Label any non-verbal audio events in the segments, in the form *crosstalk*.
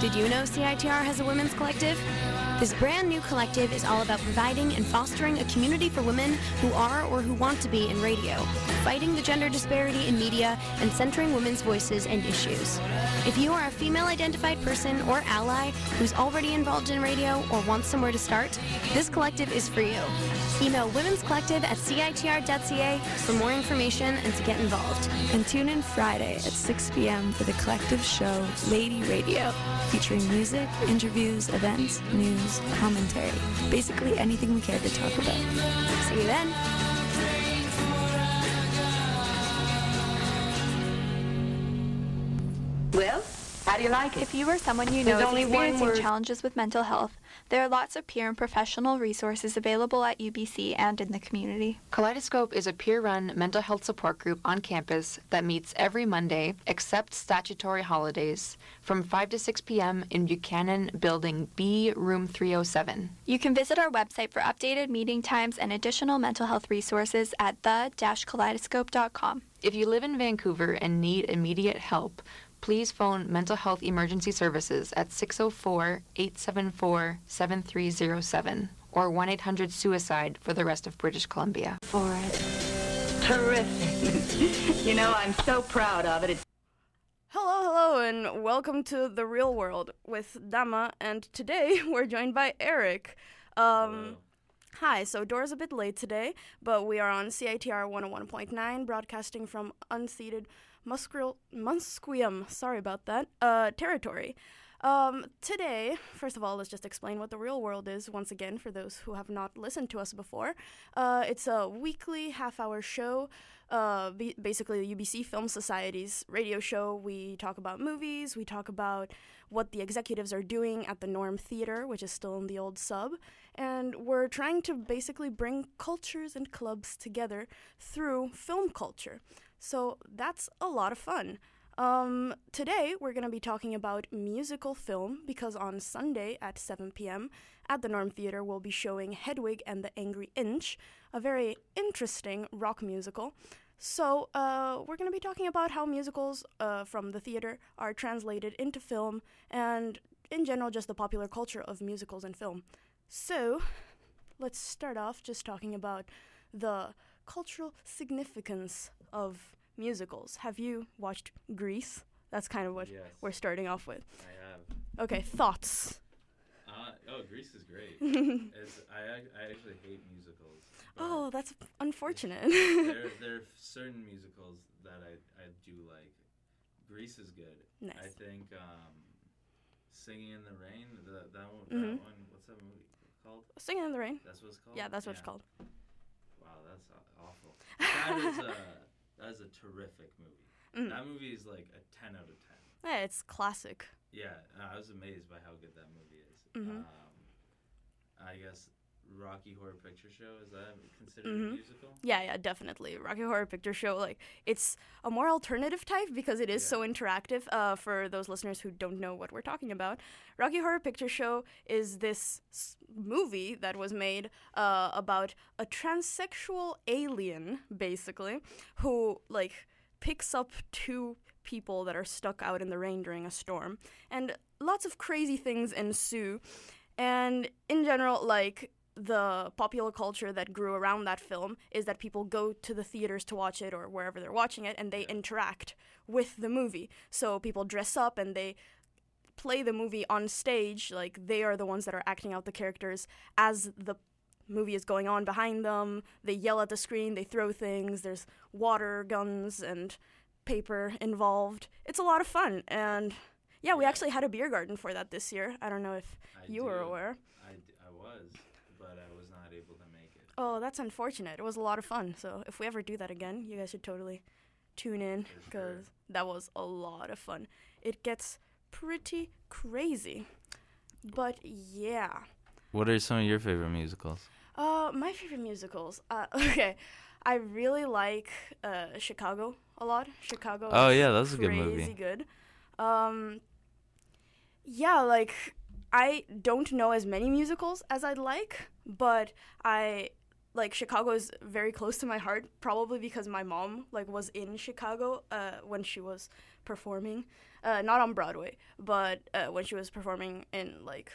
Did you know CITR has a women's collective? This brand new collective is all about providing and fostering a community for women who are or who want to be in radio, fighting the gender disparity in media, and centering women's voices and issues. If you are a female identified person or ally who's already involved in radio or wants somewhere to start, this collective is for you. Email Women's Collective at CITR.ca for more information and to get involved. And tune in Friday at 6 p.m. for the collective show Lady Radio, featuring music, interviews, events, news, commentary, basically anything we care to talk about. See you then. Like? If you or someone you There's know is experiencing challenges with mental health, there are lots of peer and professional resources available at UBC and in the community. Kaleidoscope is a peer run mental health support group on campus that meets every Monday, except statutory holidays, from 5 to 6 p.m. in Buchanan Building B, Room 307. You can visit our website for updated meeting times and additional mental health resources at the-kaleidoscope.com. If you live in Vancouver and need immediate help, please phone Mental Health Emergency Services at 604 874 7307 or 1 800 Suicide for the rest of British Columbia. For it. Terrific. *laughs* you know, I'm so proud of it. It's Hello, hello, and welcome to the real world with Dama. And today *laughs* we're joined by Erik. Um, hi, so Dora's a bit late today, but we are on CITR 101.9, broadcasting from unceded Musqueam, Musqueam sorry about that, uh, territory. Um, today, first of all, let's just explain what the real world is once again for those who have not listened to us before. Uh, it's a weekly half hour show, uh, be- basically the UBC Film Society's radio show. We talk about movies, we talk about what the executives are doing at the Norm Theater, which is still in the old sub, and we're trying to basically bring cultures and clubs together through film culture. So that's a lot of fun. Um, today we're going to be talking about musical film because on Sunday at 7 p.m. at the Norm Theater we'll be showing Hedwig and the Angry Inch, a very interesting rock musical. So uh, we're going to be talking about how musicals uh, from the theater are translated into film and in general just the popular culture of musicals and film. So let's start off just talking about the cultural significance of musicals. Have you watched Grease? That's kind of what Yes. we're starting off with. I have. Okay, thoughts. Uh, oh, Grease is great. *laughs* it's, I, I actually hate musicals. Oh, that's unfortunate. there, *laughs* there are certain musicals that I, I do like. Grease is good. Nice. I think um, Singing in the Rain, the, that, one, Mhm. that one, what's that movie called? Singing in the Rain. That's what it's called? Yeah, that's what it's called. Wow, that's awful. That is a, *laughs* that is a terrific movie. Mm. That movie is like a 10 out of 10. Yeah, it's classic. Yeah, I was amazed by how good that movie is. Mhm. Um, I guess Rocky Horror Picture Show is that considered a Mhm. musical? Yeah, yeah, definitely. Rocky Horror Picture Show, like, it's a more alternative type because it is so interactive. Uh, for those listeners who don't know what we're talking about, Rocky Horror Picture Show is this s- movie that was made uh, about a transsexual alien, basically, who, like, picks up two people that are stuck out in the rain during a storm. And lots of crazy things ensue. And in general, like, the popular culture that grew around that film is that people go to the theaters to watch it or wherever they're watching it and they interact with the movie. So people dress up and they play the movie on stage, like they are the ones that are acting out the characters as the movie is going on behind them. They yell at the screen, they throw things, there's water guns and paper involved. It's a lot of fun and yeah, we actually had a beer garden for that this year. I don't know if I you were aware. I, d- I was, but I was not able to make it. Oh, that's unfortunate. It was a lot of fun. So if we ever do that again, you guys should totally tune in because that was a lot of fun. It gets pretty crazy. But yeah. What are some of your favorite musicals? Uh, my favorite musicals. Uh, *laughs* okay, I really like uh, Chicago a lot. Chicago. Oh, is yeah, that's a good movie. crazy good. Um, yeah, like I don't know as many musicals as I'd like, but I like Chicago is very close to my heart. Probably because my mom like was in Chicago uh, when she was performing, uh, not on Broadway, but uh, when she was performing in like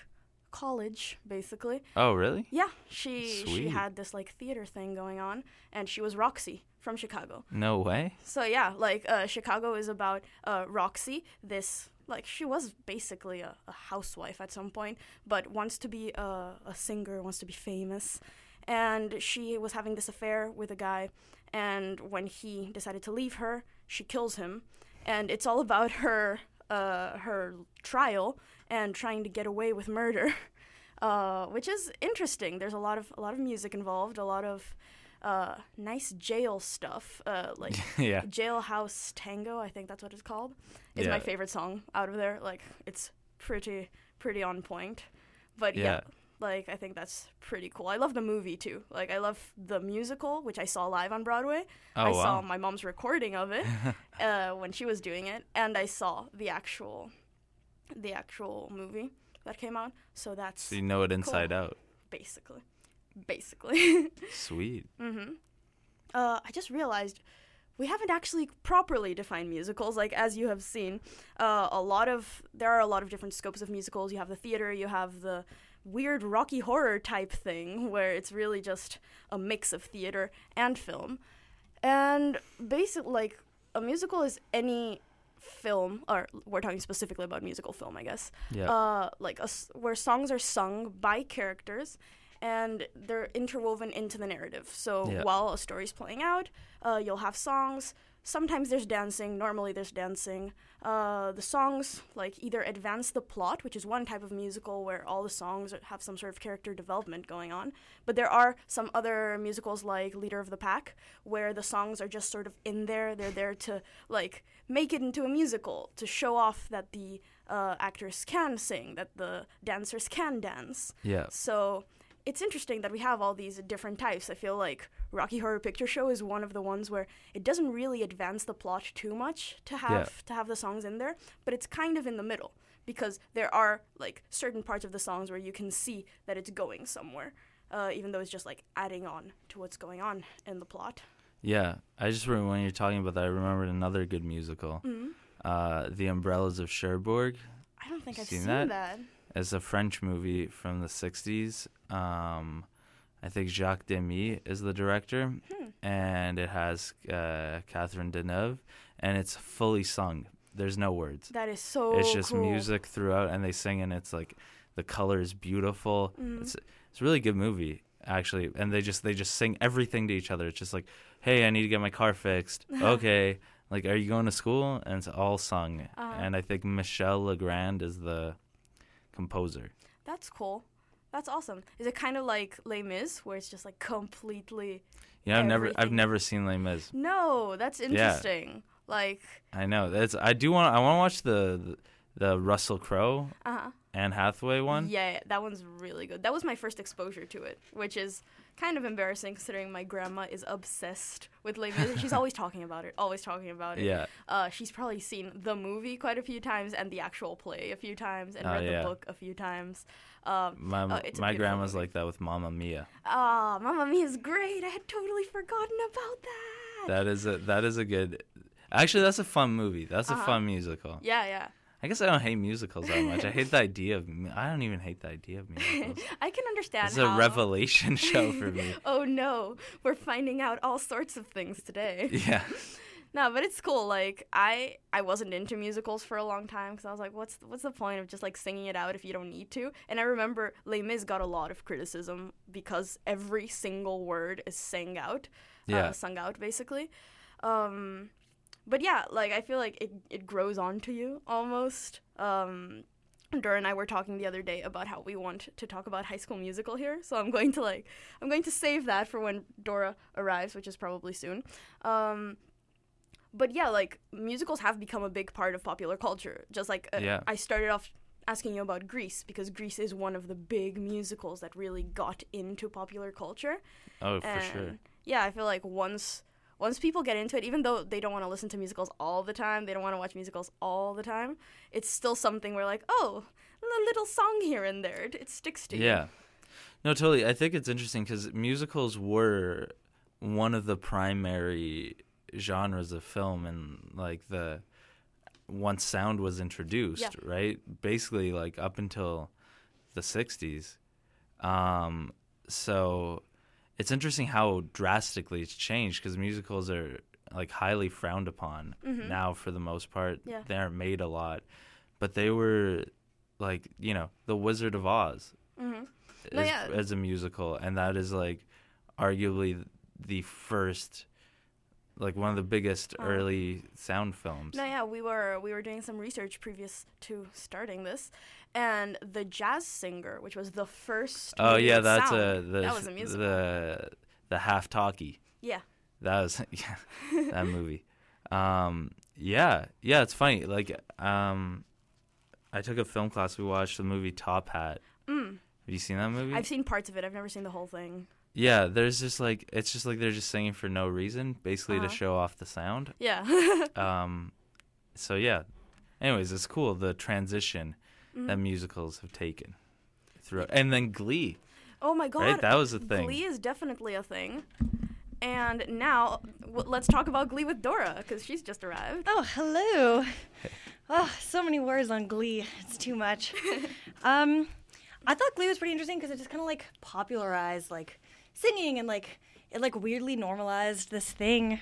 college, basically. Oh, really? Yeah, she she had this like theater thing going on, and she was Roxy from Chicago. No way. So yeah, like uh, Chicago is about uh, Roxy, this like she was basically a, a housewife at some point, but wants to be a, a singer, wants to be famous, and she was having this affair with a guy, and when he decided to leave her, she kills him, and it's all about her uh, her trial and trying to get away with murder. *laughs* Uh, which is interesting. There's a lot of a lot of music involved, a lot of uh, nice jail stuff, uh, like *laughs* yeah. Jailhouse Tango, I think that's what it's called. Is my favorite song out of there. Like it's pretty pretty on point. But yeah. Yeah. Like I think that's pretty cool. I love the movie too. Like I love the musical, which I saw live on Broadway. Oh, I saw my mom's recording of it *laughs* uh, when she was doing it, and I saw the actual the actual movie that came out. So that's So you know it inside out. basically basically. *laughs* Sweet. Mm-hmm. Uh, I just realized we haven't actually properly defined musicals. Like as you have seen, uh, a lot of there are a lot of different scopes of musicals. You have the theater. You have the weird Rocky Horror type thing where it's really just a mix of theater and film. And basically, like a musical is any film, or we're talking specifically about musical film, I guess Yeah. uh, like a where songs are sung by characters and they're interwoven into the narrative. So Yeah. while a story's playing out, uh, you'll have songs. Sometimes there's dancing. Normally there's dancing. Uh, the songs like either advance the plot, which is one type of musical where all the songs have some sort of character development going on. But there are some other musicals like Leader of the Pack where the songs are just sort of in there. They're there to like make it into a musical to show off that the uh, actors can sing, that the dancers can dance. yeah. So it's interesting that we have all these different types. I feel like Rocky Horror Picture Show is one of the ones where it doesn't really advance the plot too much to have to have the songs in there, but it's kind of in the middle because there are like certain parts of the songs where you can see that it's going somewhere, uh, even though it's just like adding on to what's going on in the plot. Yeah. I just remember when you're talking about that, I remembered another good musical. Mhm. Uh, The Umbrellas of Cherbourg. I don't think I've Seen seen that? that. It's a French movie from the 60s. Um, I think Jacques Demy is the director, Hmm. and it has uh, Catherine Deneuve, and it's fully sung. There's no words. That is so. it's just cool. music throughout, and they sing, and it's like the color is beautiful. Mhm. It's it's a really good movie actually, and they just they just sing everything to each other. It's just like, hey, I need to get my car fixed. *laughs* okay, like, are you going to school? And it's all sung. Uh-huh. And I think Michel Legrand is the composer. That's cool. That's awesome. Is it kind of like Les Mis, where it's just like completely? Yeah, I've never I've never seen Les Mis. No, that's interesting. Like, I know that's I do want I want to watch the, the the Russell Crowe uh huh. Anne Hathaway one. Yeah, that one's really good. That was my first exposure to it, which is kind of embarrassing considering my grandma is obsessed with Les Mis. She's always talking about it, always talking about it. Yeah. Uh, she's probably seen the movie quite a few times and the actual play a few times and Oh, read yeah. the book a few times. Um, My oh, a my grandma's movie. like that with Mamma Mia. Ah, Mamma Mia is great. I had totally forgotten about that. That is a that is a good. Actually, that's a fun movie. That's a Uh-huh. fun musical. yeah, yeah. I guess I don't hate musicals that much. I hate the idea of. I don't even hate the idea of musicals. *laughs* I can understand. It's a revelation show for me. *laughs* Oh no, we're finding out all sorts of things today. *laughs* Yeah. No, but it's cool. Like I, I wasn't into musicals for a long time because I was like, what's what's the point of just like singing it out if you don't need to? And I remember Les Mis got a lot of criticism because every single word is sang out, Yeah. uh, sung out basically. Um, but yeah, like I feel like it it grows onto you almost. Um, Dora and I were talking the other day about how we want to talk about High School Musical here, so I'm going to like I'm going to save that for when Dora arrives, which is probably soon. Um, but yeah, like musicals have become a big part of popular culture. Just like uh, Yeah. I started off asking you about Grease because Grease is one of the big musicals that really got into popular culture. Oh, for sure. yeah, I feel like once once people get into it, even though they don't want to listen to musicals all the time, they don't want to watch musicals all the time, it's still something where like, oh, a little song here and there, it, it sticks to you. Yeah. No, totally. I think it's interesting because musicals were one of the primary genres of film, and like the once sound was introduced, Yeah. right? Basically, like up until the '60s. Um, so it's interesting how drastically it's changed because musicals are like highly frowned upon now for the most part. Mm-hmm. Yeah. They aren't made a lot, but they were like you know the Wizard of Oz Mhm. as, yeah. as a musical, and that is like arguably the first, like one of the biggest Oh. early sound films. No, yeah, we were we were doing some research previous to starting this, and the jazz singer, which was the first. Oh yeah, that's sound, a the that was a musical. the the half talkie. yeah. That was *laughs* yeah, that *laughs* movie. Um, yeah, yeah, it's funny. Like, um, I took a film class. We watched the movie Top Hat. Mm. Have you seen that movie? I've seen parts of it. I've never seen the whole thing. Yeah, there's just like it's just like they're just singing for no reason, basically Uh-huh. to show off the sound. Yeah. *laughs* Um, so yeah. Anyways, it's cool the transition Mm-hmm. that musicals have taken through, and then Glee. oh my god. Right, that was a thing. Glee is definitely a thing. And now w- let's talk about Glee with Dora because she's just arrived. Oh, hello. Oh, *laughs* so many words on Glee. It's too much. *laughs* um, I thought Glee was pretty interesting because it just kind of like popularized like singing and like it like weirdly normalized this thing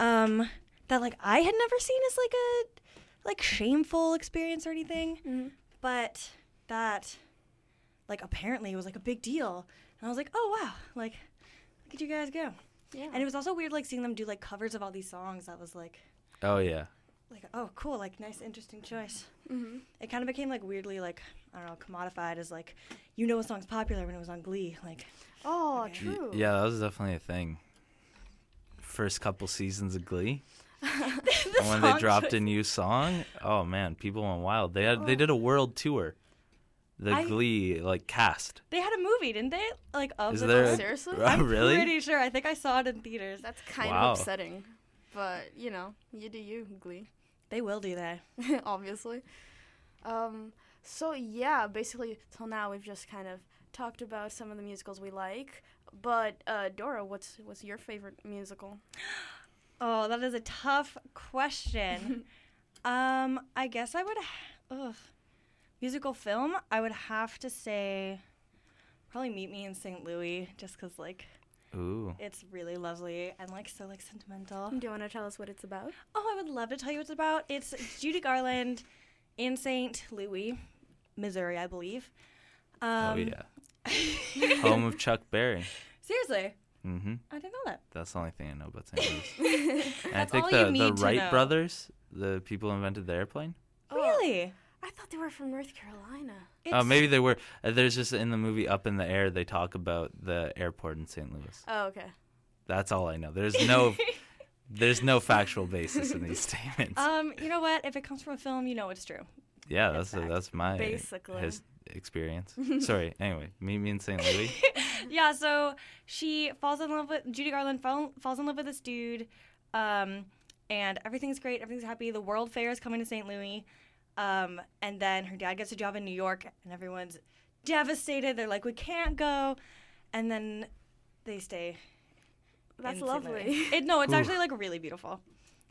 um, that like I had never seen as like a like shameful experience or anything, but that like apparently it was like a big deal. And I was like, oh wow, like look at you guys go. Yeah. And it was also weird like seeing them do like covers of all these songs. That was like Oh yeah. like oh cool like nice interesting choice Mhm. it kind of became like weirdly like i don't know commodified as like you know a song's popular when it was on glee like Oh, Okay. True. Yeah, that was definitely a thing. First couple seasons of Glee. *laughs* and when they dropped choice. a new song, oh man, people went wild. They had they did a world tour. The I- Glee like cast. they had a movie didn't they like of Is the there? song? *laughs* Seriously? *laughs* Oh, i'm really? pretty sure i think i saw it in theaters That's kind Wow. of upsetting. But, you know, you do you, Glee. they will do that obviously. Um, so yeah, basically till now we've just kind of talked about some of the musicals we like. But uh, Dora, what's what's your favorite musical? oh that is a tough question *laughs* um i guess i would ugh. musical film i would have to say probably meet me in st louis just because like Ooh. it's really lovely and like so like sentimental Do you want to tell us what it's about? Oh, I would love to tell you what it's about. It's Judy Garland in St. Louis, Missouri, I believe. Um, oh yeah. *laughs* Home of Chuck Berry. Seriously, Mm-hmm. I didn't know that. That's the only thing I know about St. Louis. *laughs* and I think all the, you the need to Wright know. brothers, the people who invented the airplane. Really? I thought they were from North Carolina. Oh, It's- maybe they were. Uh, there's just in the movie Up in the Air, they talk about the airport in St. Louis. Oh, okay. That's all I know. There's no, *laughs* there's no factual basis in these statements. Um, you know what? If it comes from a film, you know it's true. yeah, that's fact. that's my Basically. his experience. *laughs* Sorry. Anyway, meet me in St. Louis. *laughs* yeah, so she falls in love with Judy Garland fall, falls in love with this dude, um, and everything's great, everything's happy. The World Fair is coming to St. Louis, um, and then her dad gets a job in New York, and everyone's devastated. They're like, we can't go, and then they stay. That's in St. Louis. lovely. It, no, it's Ooh. actually like really beautiful.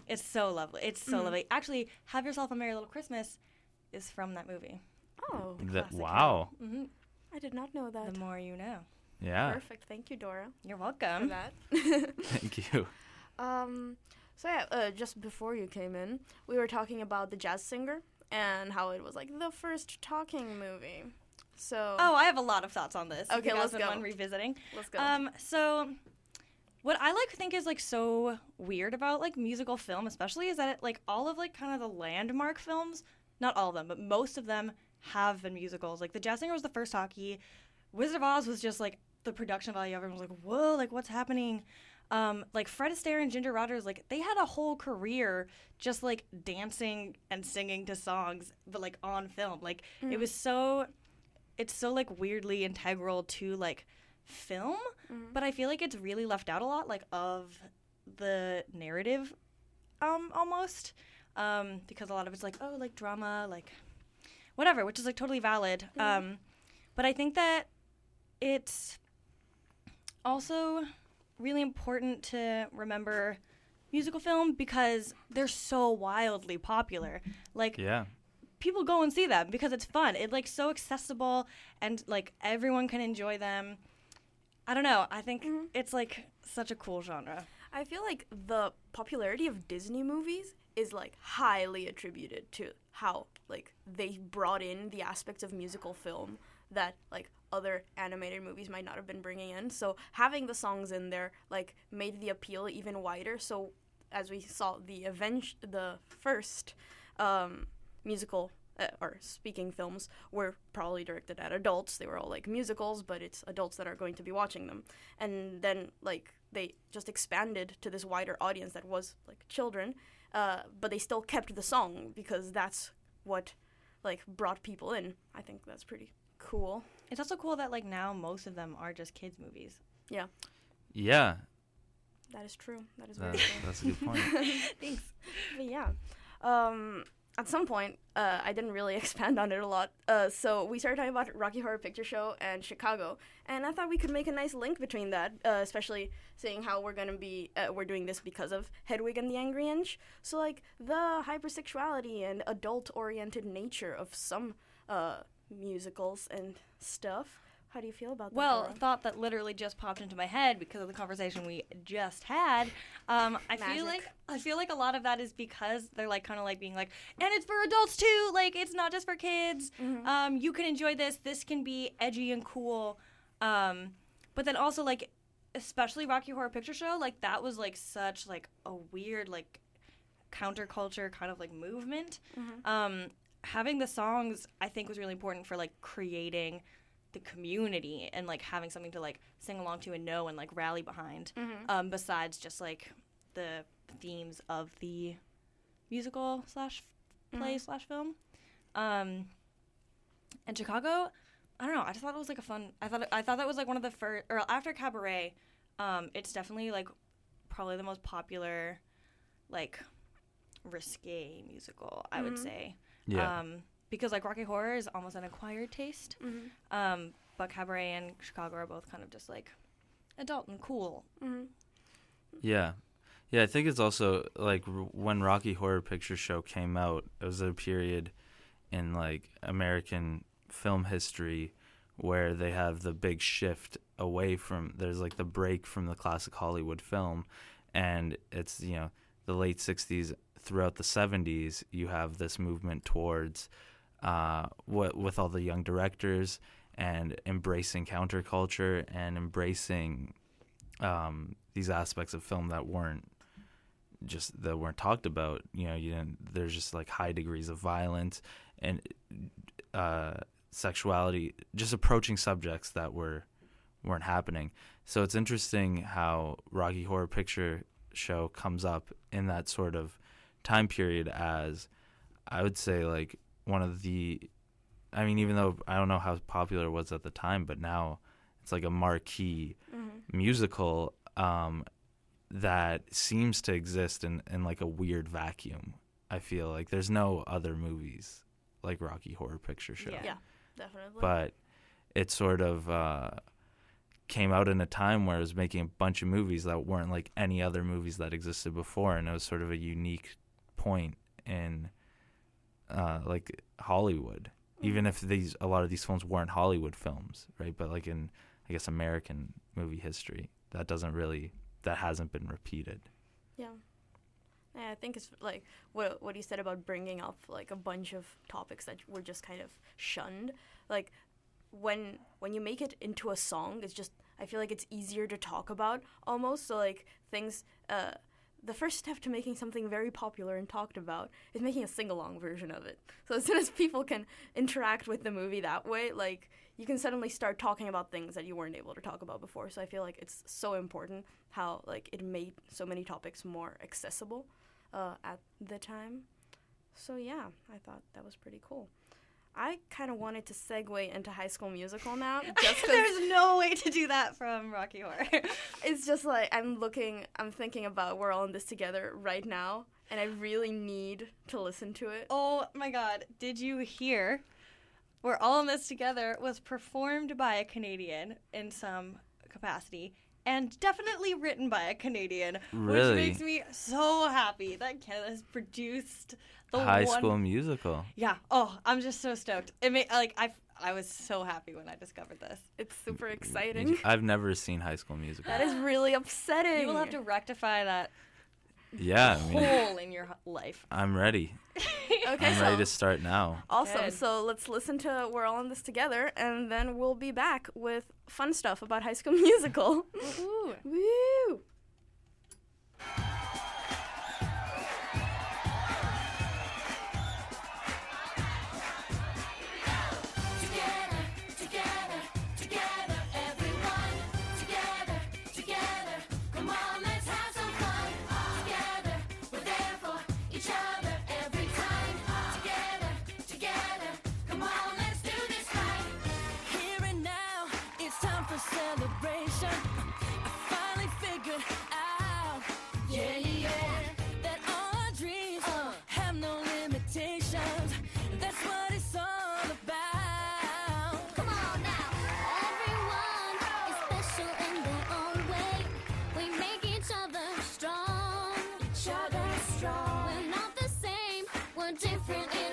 It's so lovely. It's so lovely. Actually, "Have Yourself a Merry Little Christmas" is from that movie. Oh, That, Classic wow. hmm I did not know that. The more you know. Yeah. Perfect. Thank you, Dora, You're for welcome. that. *laughs* Thank you. Um, so yeah, uh, just before you came in, we were talking about the jazz singer and how it was like the first talking movie. So Oh, I have a lot of thoughts on this. Okay, If you let's go. mind revisiting. let's go. Um, so what I like think is like so weird about like musical film, especially, is that it, like all of like kind of the landmark films, not all of them, but most of them have been musicals. Like The Jazz Singer was the first talkie. Wizard of Oz was just like the production value. Everyone was like, "Whoa, like what's happening?" Um, like Fred Astaire and Ginger Rogers, like they had a whole career just like dancing and singing to songs, but like on film. Like it was so it's so like weirdly integral to like film but i feel like it's really left out a lot like of the narrative um almost um because a lot of it's like oh like drama like whatever which is like totally valid um but i think that it's also really important to remember musical film because they're so wildly popular. Like Yeah. people go and see them because it's fun. It's like so accessible and like everyone can enjoy them. I don't know. I think it's like such a cool genre. I feel like the popularity of Disney movies is like highly attributed to how like they brought in the aspects of musical film that like other animated movies might not have been bringing in. So having the songs in there like made the appeal even wider. So as we saw the avenge the first um, musical uh, or speaking films were probably directed at adults. They were all like musicals, but it's adults that are going to be watching them. And then like they just expanded to this wider audience that was like children, uh, but they still kept the song because that's what like brought people in. I think that's pretty cool. It's also cool that like now most of them are just kids movies. Yeah, Yeah. that is true. That is very That, true. that's a good point. *laughs* Thanks. But yeah, um, at some point, uh, I didn't really *laughs* expand on it a lot. Uh, so we started talking about Rocky Horror Picture Show and Chicago, and I thought we could make a nice link between that, uh, especially seeing how we're gonna be uh, we're doing this because of Hedwig and the Angry Inch. So like the hypersexuality and adult-oriented nature of some uh, musicals and stuff. How do you feel about that? Well, thought that literally just popped into my head because of the conversation we just had. Um, I Magic. feel like I feel like a lot of that is because they're like kind of like being like, and it's for adults too. Like it's not just for kids. Um, you can enjoy this. This can be edgy and cool. Um, but then also like, especially Rocky Horror Picture Show, like that was like such like a weird like counterculture kind of like movement. Um, having the songs, I think, was really important for like creating the community and like having something to like sing along to and know and like rally behind. Um, besides just like the themes of the musical slash play slash film. Um, and Chicago, I don't know. I just thought it was like a fun. I thought I thought that was like one of the first or after Cabaret. Um, it's definitely like probably the most popular, like risque musical. I would say. Yeah. Um, because like Rocky Horror is almost an acquired taste. Um, but Cabaret and Chicago are both kind of just like adult and cool. Yeah. Yeah, I think it's also like r- when Rocky Horror Picture Show came out, it was a period in like American film history where they have the big shift away from there's like the break from the classic Hollywood film and it's you know the late 60s throughout the 70s you have this movement towards uh what with all the young directors and embracing counterculture and embracing um, these aspects of film that weren't just that weren't talked about. You know, you didn't. There's just like high degrees of violence and uh, sexuality, just approaching subjects that were weren't happening. So it's interesting how Rocky Horror Picture Show comes up in that sort of time period as I would say like one of the. I mean, even though I don't know how popular it was at the time, but now it's like a marquee musical um, that seems to exist in, in like a weird vacuum. I feel like there's no other movies like Rocky Horror Picture Show, Yeah. yeah, definitely. but it sort of uh, came out in a time where it was making a bunch of movies that weren't like any other movies that existed before, and it was sort of a unique point in uh, like Hollywood. Even if these a lot of these films weren't Hollywood films, right? But like in I guess American movie history, that doesn't really that hasn't been repeated. Yeah. Yeah, I think it's like what what you said about bringing up like a bunch of topics that were just kind of shunned. Like when when you make it into a song, it's just I feel like it's easier to talk about almost. So like things uh the first step to making something very popular and talked about is making a sing-along version of it. So as soon as people can interact with the movie that way, like you can suddenly start talking about things that you weren't able to talk about before. So I feel like it's so important how like it made so many topics more accessible uh, at the time. So yeah, I thought that was pretty cool. I kind of wanted to segue into High School Musical now. *laughs* Just there's no way to do that from Rocky Horror. *laughs* it's just like I'm looking, I'm thinking about we're all in this together right now, and I really need to listen to it. Oh my God! Did you hear? We're all in this together was performed by a Canadian in some capacity and definitely written by a Canadian, really? which makes me so happy that Canada's produced the High one... School Musical. Yeah. Oh, I'm just so stoked. It made like I I was so happy when I discovered this. It's super mm-hmm. exciting. *laughs* I've never seen High School Musical. That is really upsetting. You will have to rectify that. Yeah, hole I mean, in your life. I'm ready. *laughs* okay, I'm so ready to start now. Awesome. Good. So let's listen to "We're All in This Together," and then we'll be back with fun stuff about High School *laughs* Musical. Woo! Woo! different.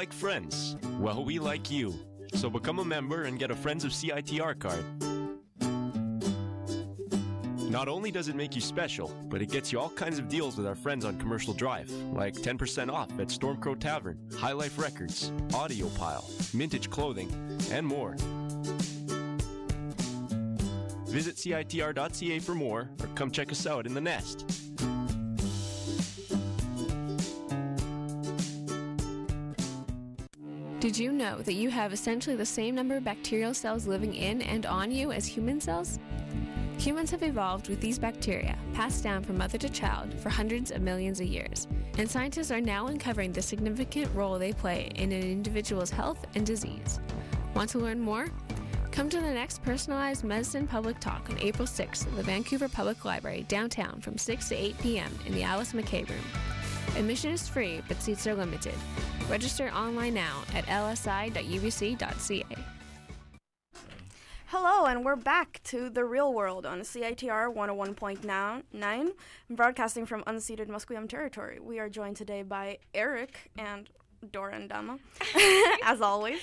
like friends? Well, we like you. So become a member and get a Friends of CITR card. Not only does it make you special, but it gets you all kinds of deals with our friends on Commercial Drive, like 10% off at Stormcrow Tavern, High Life Records, Audio Pile, Mintage Clothing, and more. Visit CITR.ca for more or come check us out in the nest. Did you know that you have essentially the same number of bacterial cells living in and on you as human cells? Humans have evolved with these bacteria, passed down from mother to child, for hundreds of millions of years, and scientists are now uncovering the significant role they play in an individual's health and disease. Want to learn more? Come to the next Personalized Medicine Public Talk on April 6th at the Vancouver Public Library, downtown, from 6 to 8 p.m. in the Alice MacKay Room. Admission is free, but seats are limited. Register online now at lsi.ubc.ca. Hello, and we're back to the real world on CITR 101.9, broadcasting from unceded Musqueam territory. We are joined today by Erik and Dora and Dama, *laughs* as always.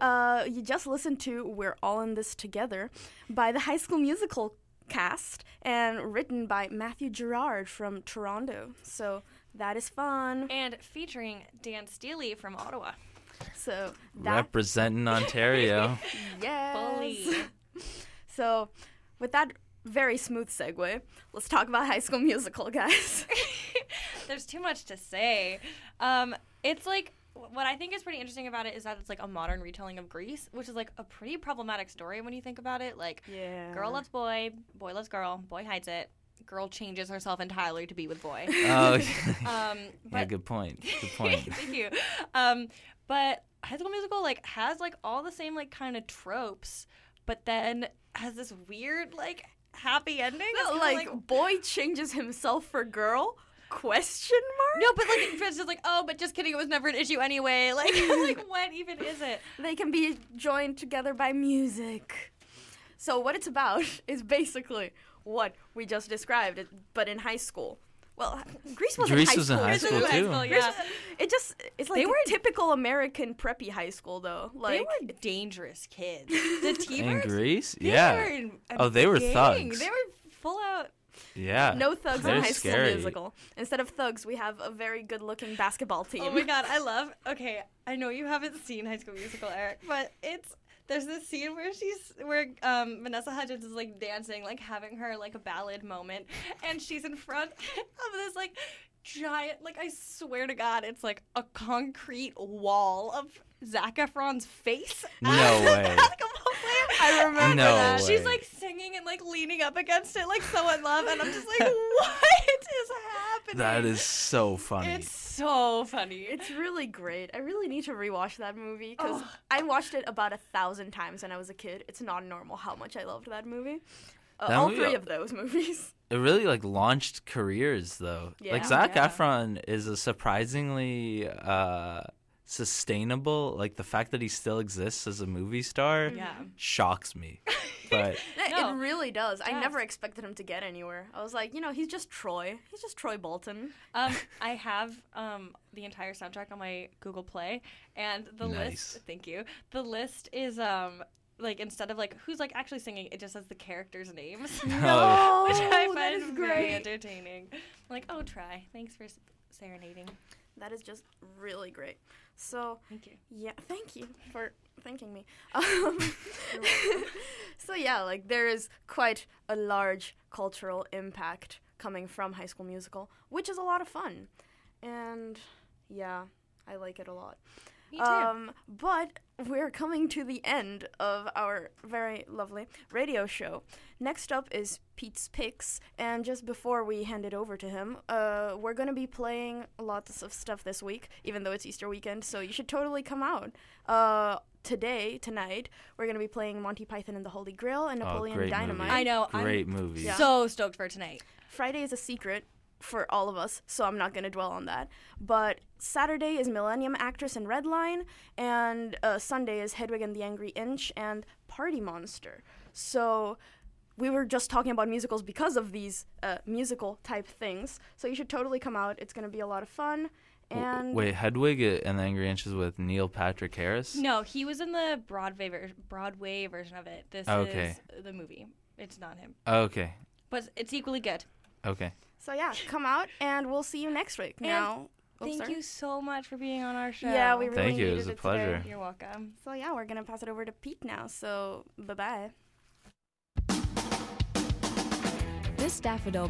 Uh, you just listened to We're All in This Together by the High School Musical cast and written by Matthew Gerrard from Toronto. So that is fun. And featuring Dan Steely from Ottawa. So that Representing Ontario. *laughs* *laughs* Yes. Bully. *laughs* so, with that very smooth segue, let's talk about High School Musical, guys. There's too much to say. Um, it's like what I think is pretty interesting about it is that it's like a modern retelling of Grease, which is like a pretty problematic story when you think about it. Like, yeah. girl loves boy, boy loves girl, boy hides it. Girl changes herself entirely to be with boy. *laughs* Oh, *laughs* um, yeah, but good point. *laughs* Good point. Thank you. Um, but High School Musical like has like all the same like kind of tropes, but then has this weird like happy ending. It's No, kinda, like, boy changes himself for girl? Question mark? no, but like it's just like oh, but just kidding. It was never an issue anyway. Like like what even is it? They can be joined together by music. So what it's about is basically what we just described, but in high school. Well, Grease was Grease in high was in school. high Grease school, in too. School, Grease yeah. It just it's like They a were- typical American preppy high school though. Like they were dangerous kids. The *laughs* T In birds. Grease? They Yeah. were in Oh, they were gang. thugs. They were full out. Yeah. no thugs They're in High School scary. Musical. Instead of thugs, we have a very good-looking basketball oh team. Oh my god, I *laughs* love. Okay, I know you haven't seen High School Musical, Erik, but it's there's this scene where she's where um, Vanessa Hudgens is like dancing, like having her like a ballad moment, and she's in front of this like giant, like I swear to God, it's like a concrete wall of Zac Efron's face. No *laughs* way. Basketball player. I remember No that. She's like singing and like leaning up against it, like so in love, and I'm just like, *laughs* what is happening? That is so funny. It's so funny. It's really great. I really need to rewatch that movie because Oh. I watched it about a thousand times when I was a kid. It's not normal how much I loved that movie. Uh, That all movie- three of those movies. *laughs* it really like launched careers though. like Yeah. Zac Yeah. Efron is a surprisingly uh sustainable like the fact that he still exists as a movie star Yeah. shocks me. *laughs* But *laughs* It- No. It really does. I never expected him to get anywhere. I was like, you know, he's just Troy. He's just Troy Bolton. Um, *laughs* I have um the entire soundtrack on my Google Play, and the Nice. list. Thank you. The list is um like instead of like who's like actually singing, it just says the characters' names, No. which I Oh, that find is very great. entertaining. I'm like, oh, Troy. Thanks for serenading. That is just really great. So Thank you. yeah, *laughs* thank you for thanking me. *laughs* Um, *laughs* so yeah, like there is quite a large cultural impact coming from High School Musical, which is a lot of fun, and yeah, I like it a lot. Me too. Um, but we're coming to the end of our very lovely radio show. Next up is Pete's Picks, and just before we hand it over to him, uh, we're gonna be playing lots of stuff this week, even though it's Easter weekend. So you should totally come out. Uh, today, tonight, we're gonna be playing Monty Python and the Holy Grail and Oh, Napoleon great Dynamite. movie. I know. great I'm movie. Yeah. so stoked for tonight. Friday is a secret for all of us, so I'm not going to dwell on that. But Saturday is Millennium Actress and Redline, and uh, Sunday is Hedwig and the Angry Inch and Party Monster. So we were just talking about musicals because of these uh, musical type things. So you should totally come out. It's going to be a lot of fun. And Wait, Hedwig and the Angry Inches with Neil Patrick Harris? No, he was in the Broadway ver- Broadway version of it. This Okay. is the movie. It's not him, Okay. but it's equally good. Okay. So yeah, come out, and we'll see you next week. And now, Thank sorry. you so much for being on our show. Yeah, we really Thank you. It was a today. pleasure. You're welcome. So yeah, we're gonna pass it over to Pete now. So bye bye. This daffodil